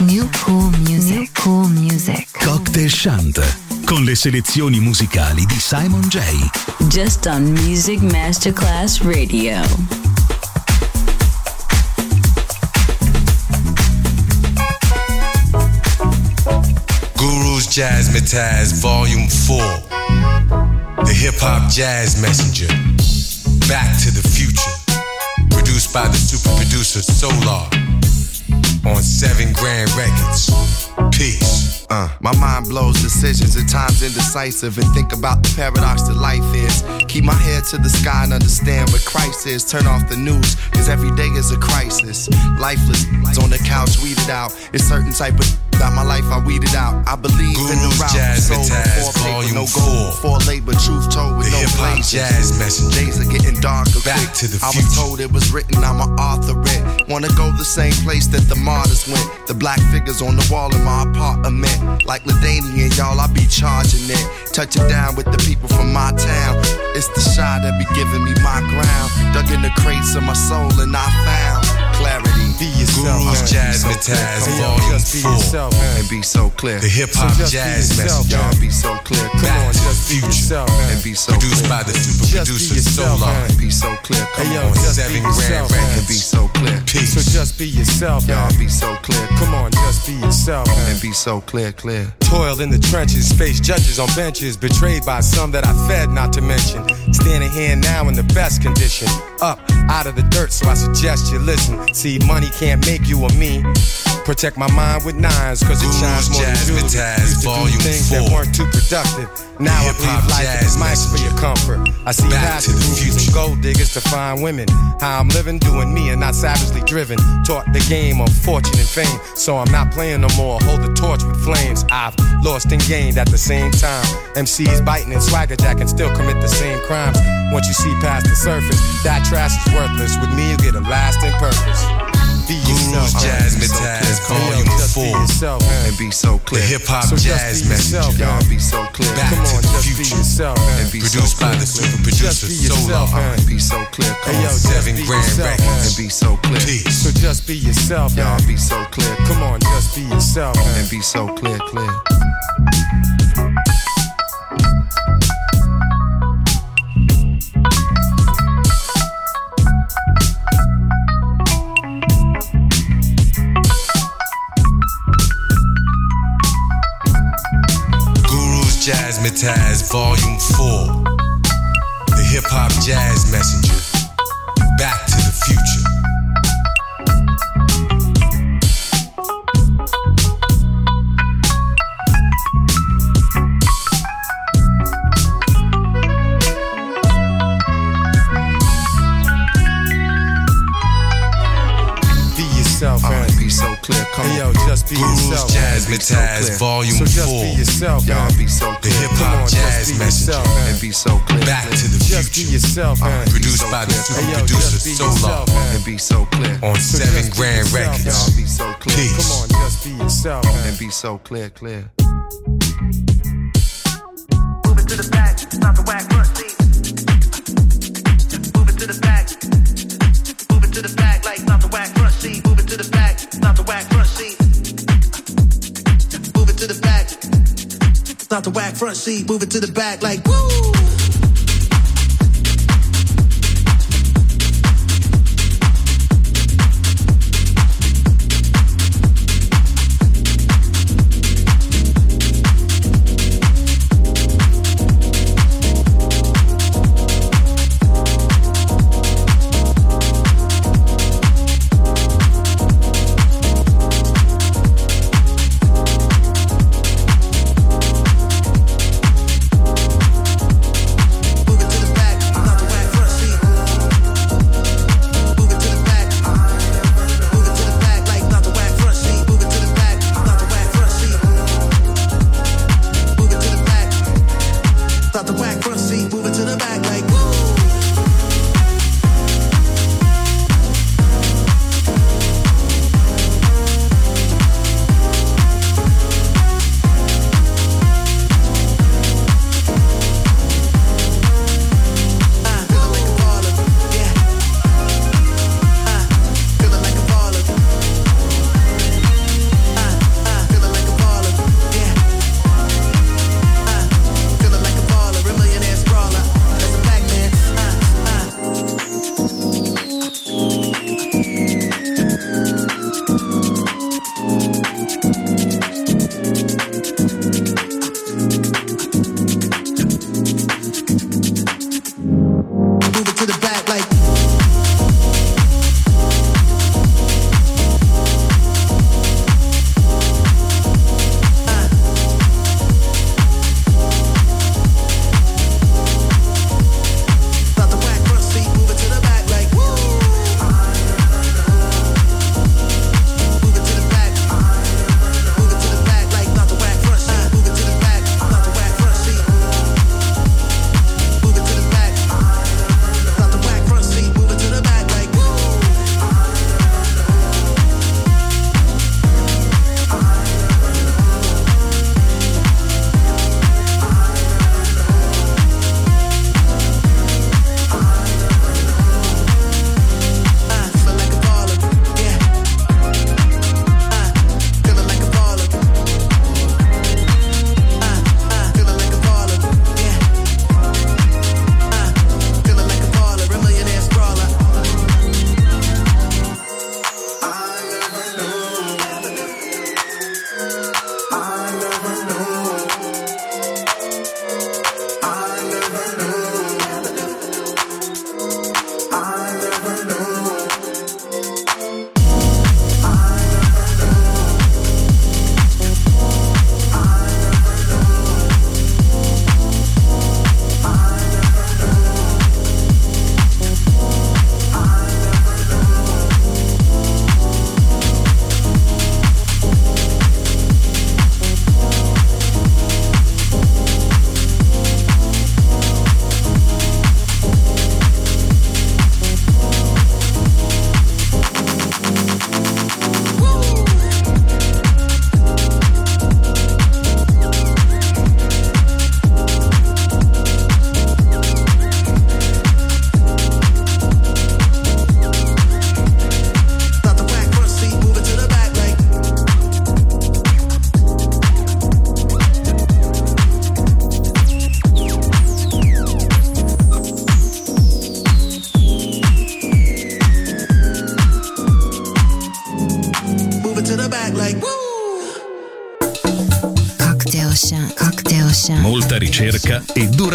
New Cool Music. New Cool Music. Cocktail Chant con le selezioni musicali di Simon J. Just on Music Masterclass Radio. Guru's Jazzmatazz Volume 4. The Hip Hop Jazz Messenger. Back to the Future. Produced by the super producer Solar. On 7 Grand Records. Peace. Uh, my mind blows decisions at times indecisive and think about the paradox that life is. Keep my head to the sky and understand what Christ is. Turn off the news, cause every day is a crisis. Lifeless, on the couch, weed it out. It's certain type of about my life, I weeded out. I believe in the route. Jazzmatazz, before paper, no gold, 4. for labor, truth told with The no Hip. Jazz Messenger. Days are getting darker Back quick. to the future. I was told it was written, I'm an author it. Wanna go the same place that the martyrs went. The black figures on the wall in my apartment. Like LaDainian, y'all, I be charging it. Touching down with the people from my town. It's the shy that be giving me my ground. Dug in the crates of my soul and I found clarity. Be yourself. Guru's Come on, Volume be 4. yourself. And be so clear. The Hip Hop So Jazz Messenger. Y'all be so clear. Come Back on, to the just be future. yourself. And be so Produced clear. by the super Just producer Solar. And be so clear. Come Hey, yo, on. 7 Grand yourself. And be so clear. Peace. So just be yourself, Y'all be so clear. Come on, just be yourself, man. And be so clear, clear. Toil in the trenches, face judges on benches, betrayed by some that I fed, not to mention. Standing here now in the best condition, up out of the dirt, so I suggest you listen. See, money can't make you or me. Protect my mind with nines, cause it shines more than jewelry. Used to do things that 4. weren't too productive. Now I believe life is nice for your comfort. I see Back half to the groupies and gold diggers to find women. How I'm living, doing me and not savagely driven. Taught the game of fortune and fame, so I'm not playing no more. Hold the torch with flames. I've lost and gained at the same time. MCs biting and swagger jack and still commit the same crimes. Once you see past the surface, that trash is worthless. With me, you get a lasting purpose. Be Guru's yourself. Jazzmatazz Hey, yo, Volume 4. And be so clear. The. Hip Hop Jazz be yourself, Messenger. Y'all be so clear. Back to the future. And be Produced by the super producer be yourself, Solar. man. And be so clear. Come on. Seven Grand Records. And be so clear. So just be yourself, Y'all be so clear. Come on, just be yourself, man. And be so clear, clear. Guru's Volume 4. The Hip Hop Jazz Messenger. Back to the Future. Be yourself, man. Be so clear, cover. Just be yourself, Uh, man. and be so clear. Come Hey, on. yo, just be Guru's yourself. man. Jazzmatazz Volume So just 4. be yourself, Y'all be so The clear. Hip Come Hop Jazz just be Messenger. yourself, man. And be so clear. Back to the Just be future. yourself, man. Produced by the super Hey, yo, producer just be Solar. And be so clear. On So 7 Grand yourself, Records. Y'all be so clear. Peace. Come on, just be yourself, man. And be so clear, clear. Move it to the back, stop the whack front seat. Move it to the back. Front seat. Move it to the back like woo.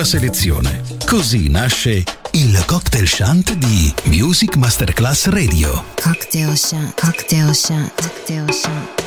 nostra selezione. Così nasce il cocktail shunt di Music Masterclass Radio. Cocktail shunt, Cocktail shunt, Cocktail shunt.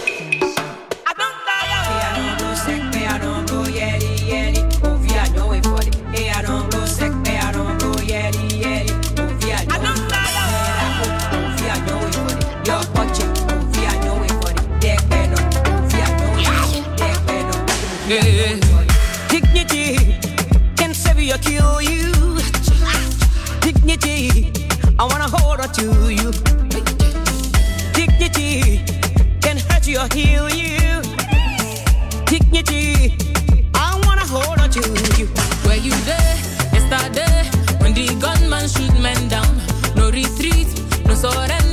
I wanna hold on to you. Were you there yesterday when the gunman shoot men down? No retreat, no surrender.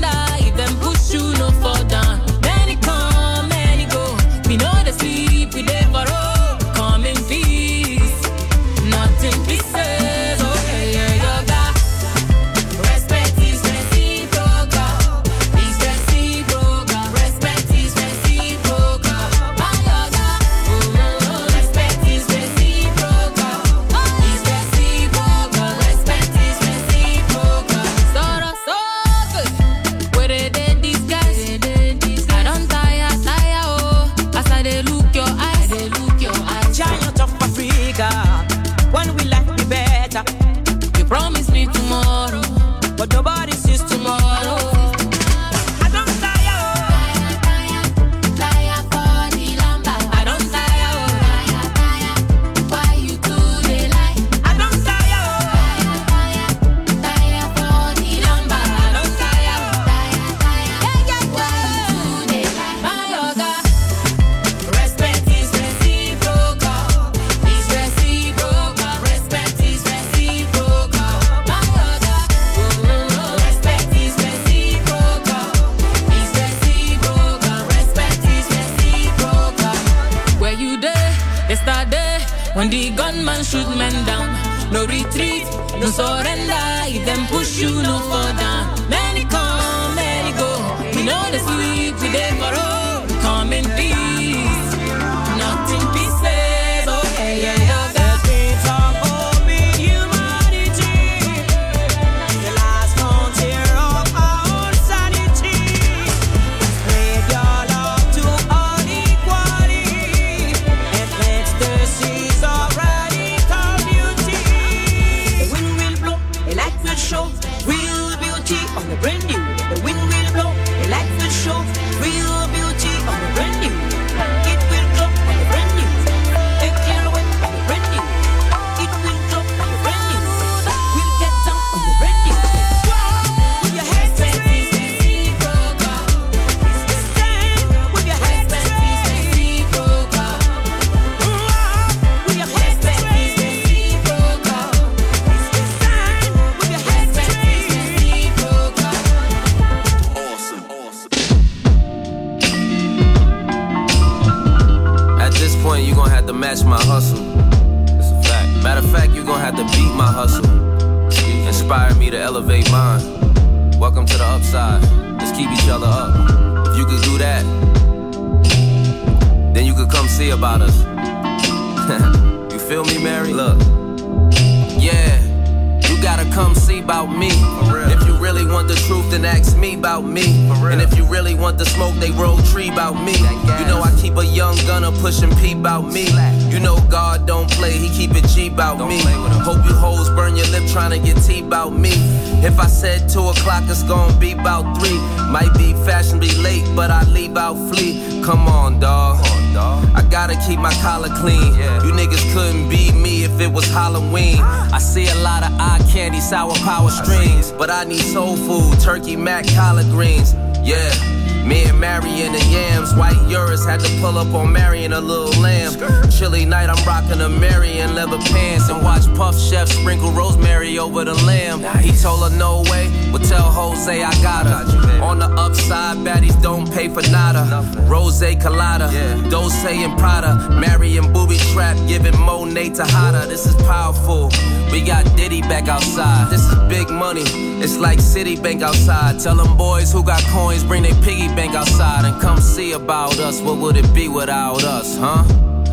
Power, power strings, but I need soul food, turkey mac collard greens. Yeah. Me and Marion the Yams, white Urus had to pull up on Marion a little lamb. Chilly night, I'm rocking a Marion leather pants and watch Puff Chef sprinkle rosemary over the lamb. He told her no way, but tell Jose I got her. On the upside, baddies don't pay for nada. Rose colada, Dose and Prada, Marion booby trap, giving Monet to Hada. This is powerful. We got Diddy back outside. This is big money. It's like Citibank outside. Tell them boys who got coins, bring their piggy bank outside and come see about us. What would it be without us, huh?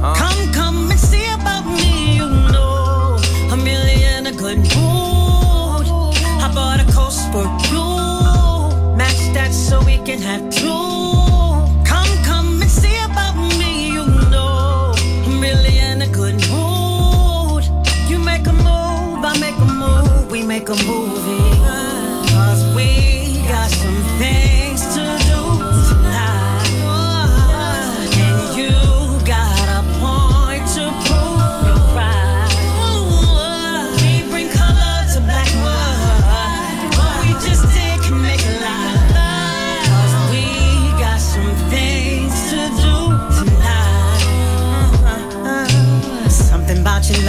huh? Come, come and see about me, you know. I'm really in a good mood. I bought a coast for you. Match that so we can have two. Come, come and see about me, you know. I'm really in a good mood. You make a move, I make a move, we make a move.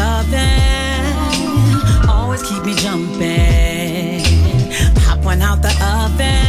loving. Always keep me jumping. Hop one out the oven.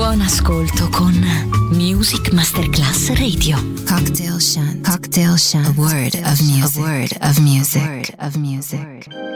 Buon ascolto con Music Masterclass Radio. Cocktail Shant. Cocktail Shant. A word of music. A word of music. A word of music.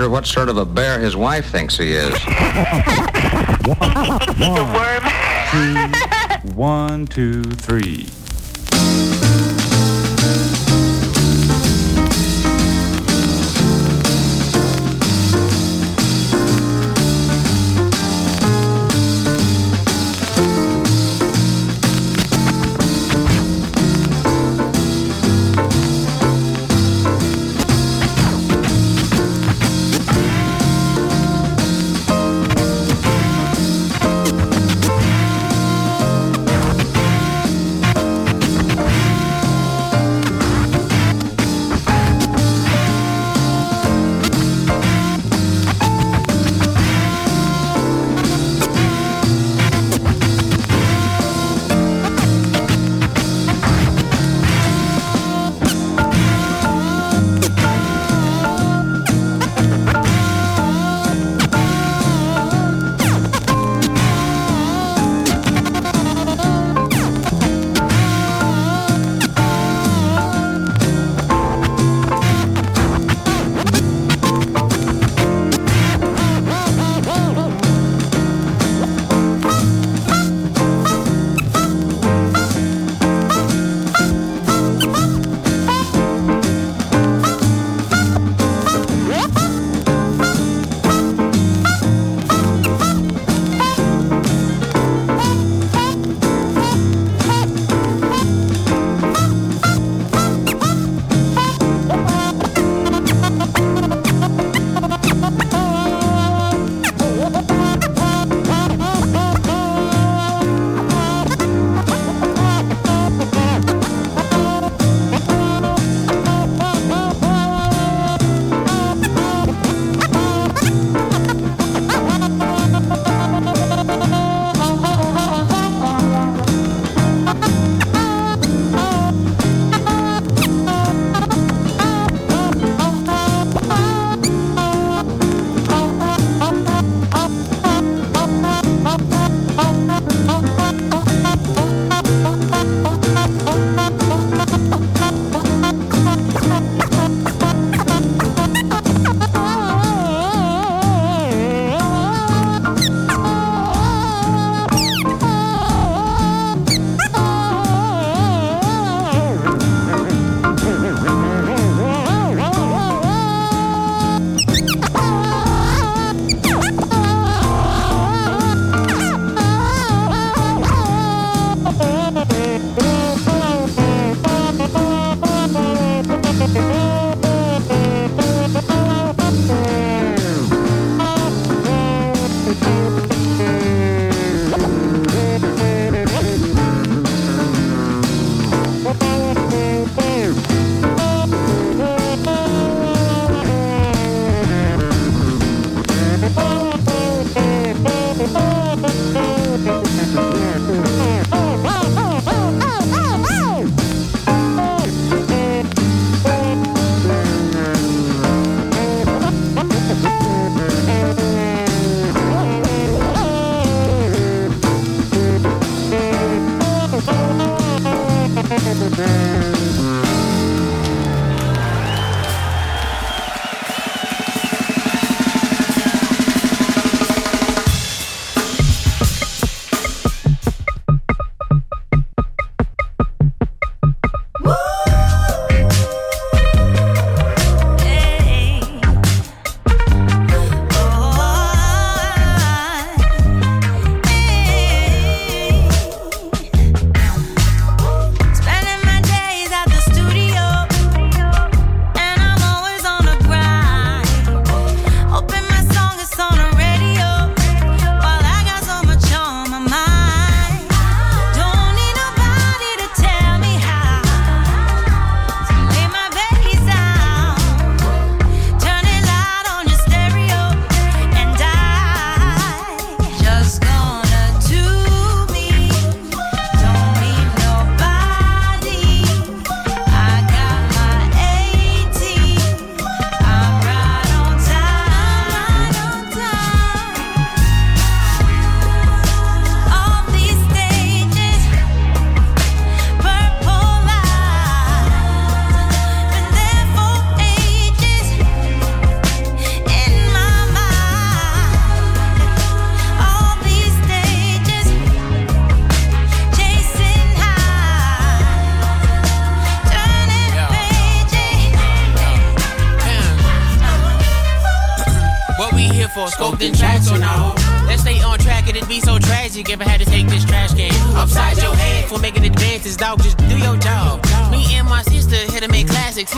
wonder what sort of a bear his wife thinks he is. One, one, two, one, two, three.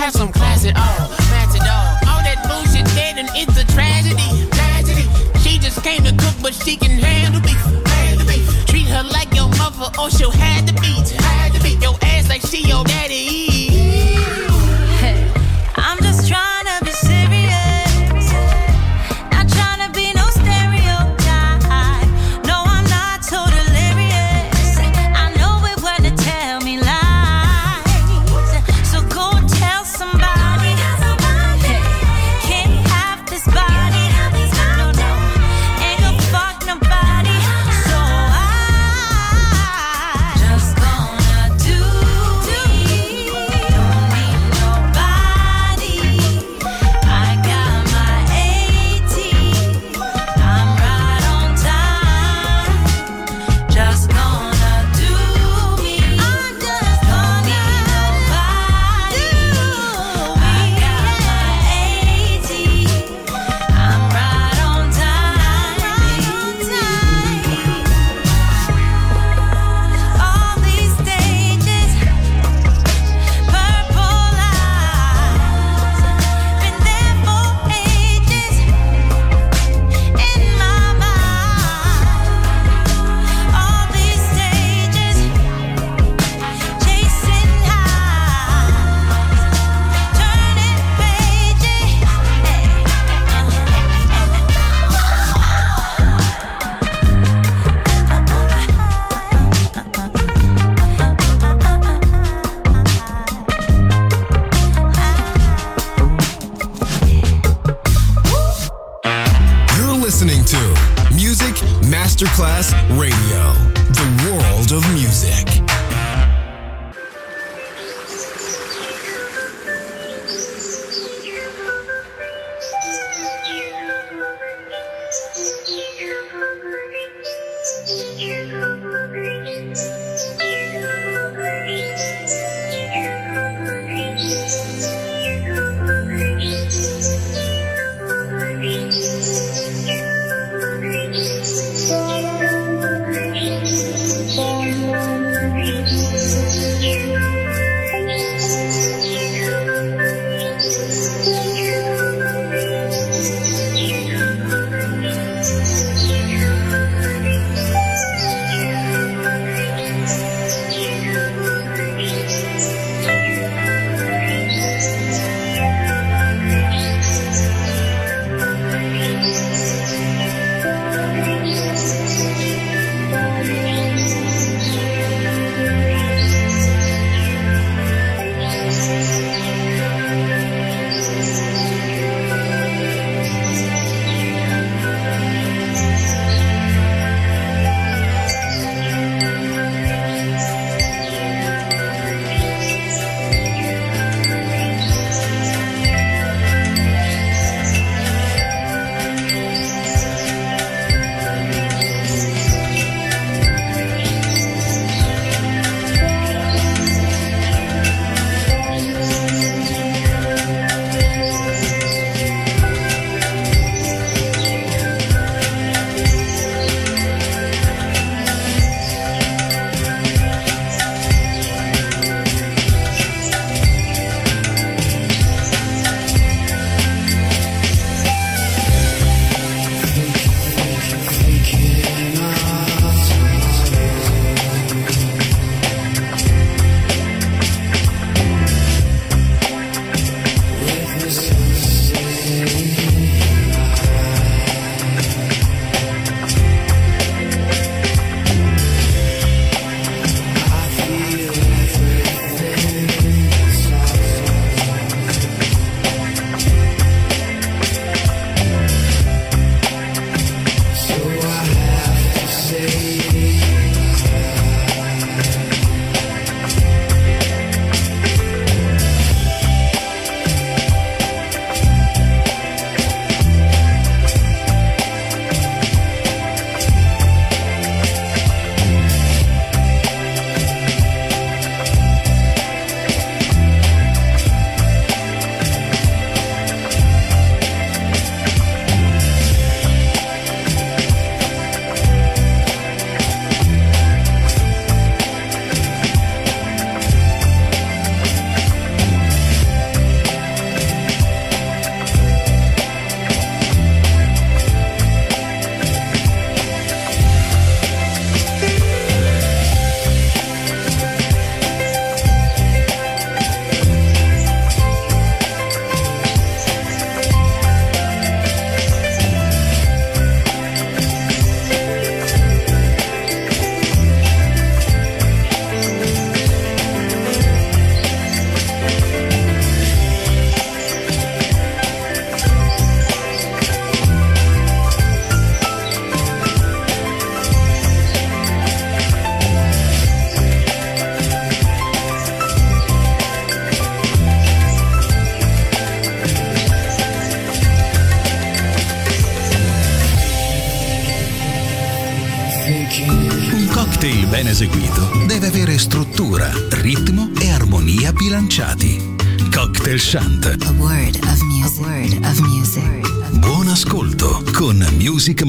Have some class oh, at all. Match it all. All that bullshit dead and it's a tragedy. Tragedy. She just came to cook, but she can handle beef. Handle beef. Treat her like your mother, or she'll have to beat. Had to beat your ass like she your daddy.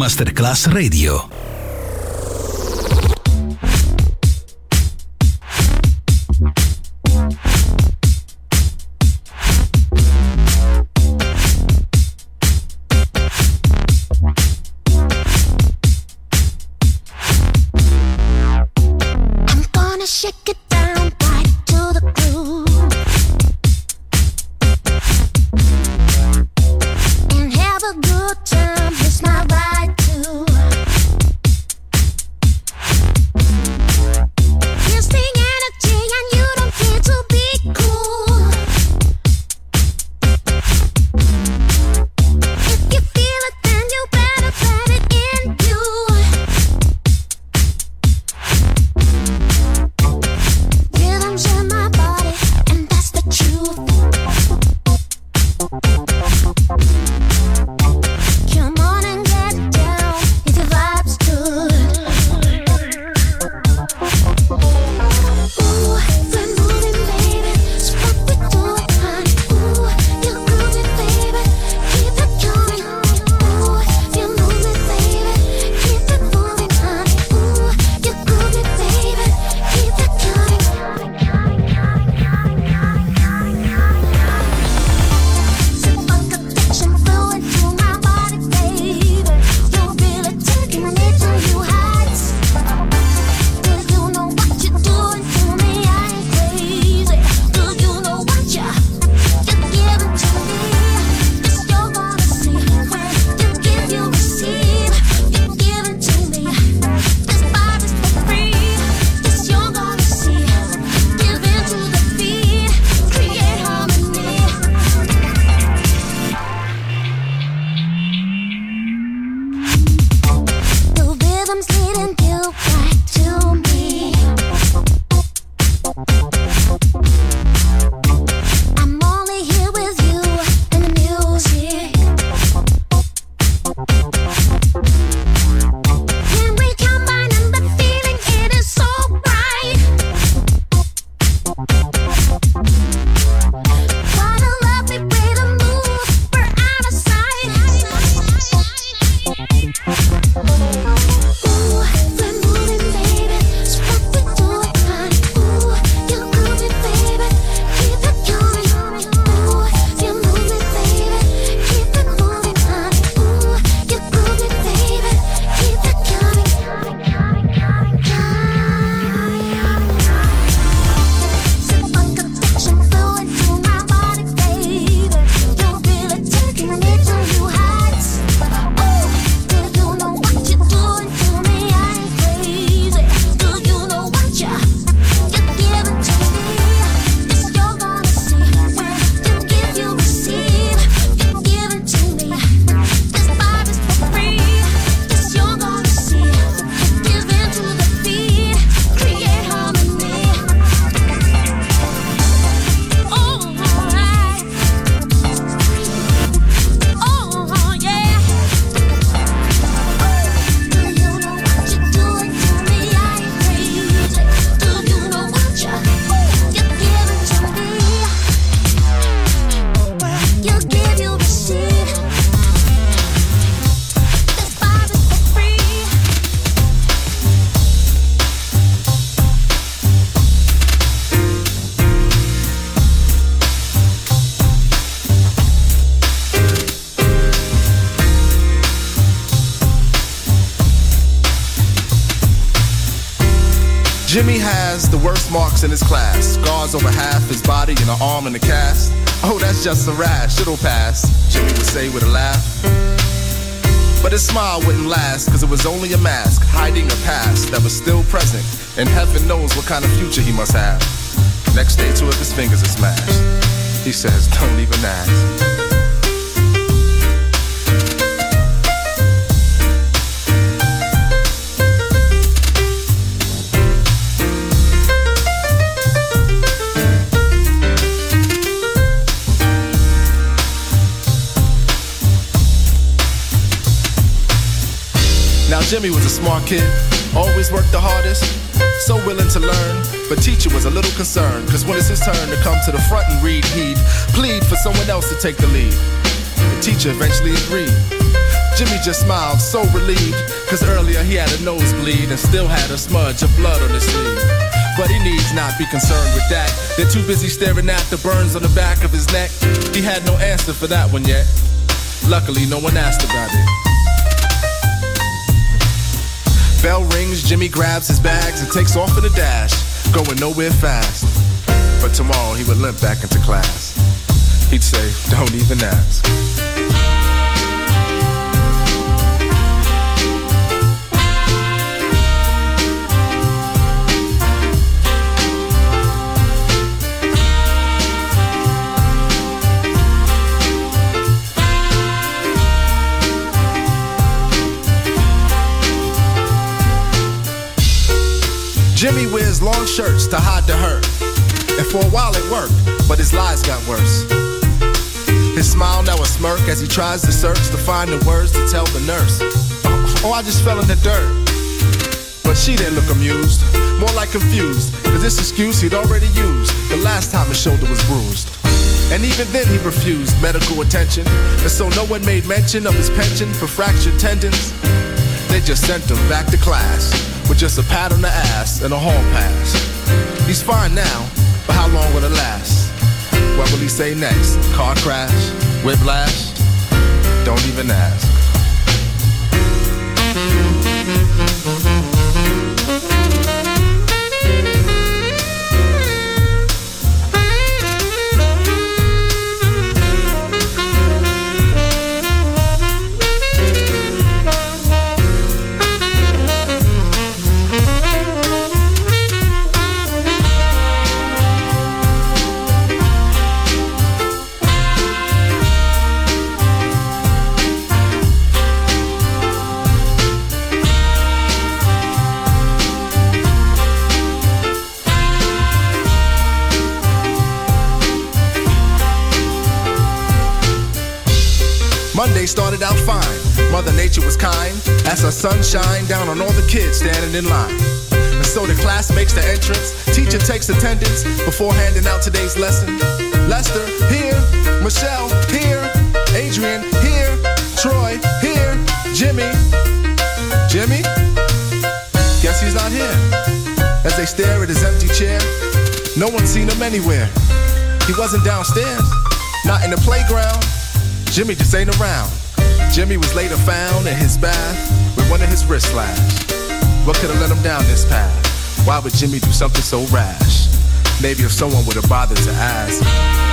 Masterclass Radio. Just a rash, it'll pass, Jimmy would say with a laugh. But his smile wouldn't last, cause it was only a mask, hiding a past that was still present, and heaven knows what kind of future he must have. Next day, two of his fingers are smashed. He says, Don't even ask. Jimmy was a smart kid, always worked the hardest, so willing to learn. But teacher was a little concerned, cause when it's his turn to come to the front and read, he'd plead for someone else to take the lead. The teacher eventually agreed. Jimmy just smiled, so relieved, cause earlier he had a nosebleed and still had a smudge of blood on his sleeve. But he needs not be concerned with that. They're too busy staring at the burns on the back of his neck. He had no answer for that one yet. Luckily, no one asked about it. Bell rings, Jimmy grabs his bags and takes off in a dash, going nowhere fast. But tomorrow he would limp back into class. He'd say, Don't even ask. Jimmy wears long shirts to hide the hurt. And for a while it worked, but his lies got worse. His smile now a smirk as he tries to search to find the words to tell the nurse. Oh, I just fell in the dirt. But she didn't look amused, more like confused, cause this excuse he'd already used the last time his shoulder was bruised. And even then he refused medical attention, and so no one made mention of his pension for fractured tendons. They just sent him back to class with just a pat on the ass and a hall pass. He's fine now, but how long will it last? What will he say next? Car crash? Whiplash? Don't even ask. Monday started out fine. Mother Nature was kind as her sun shined down on all the kids standing in line. And so the class makes the entrance. Teacher takes attendance before handing out today's lesson. Lester, here. Michelle, here. Adrian, here. Troy, here. Jimmy. Jimmy? Guess he's not here. As they stare at his empty chair, no one's seen him anywhere. He wasn't downstairs, not in the playground. Jimmy just ain't around. Jimmy was later found in his bath with one of his wrists slashed. What could have led him down this path? Why would Jimmy do something so rash? Maybe if someone would have bothered to ask.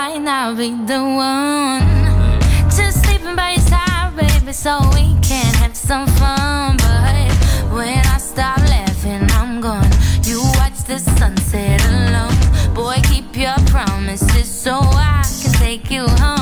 might not be the one. Just sleeping by your side, baby, so we can have some fun. But when I stop laughing, I'm gone. You watch the sunset alone. Boy, keep your promises so I can take you home.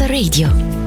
Masterclass Radio.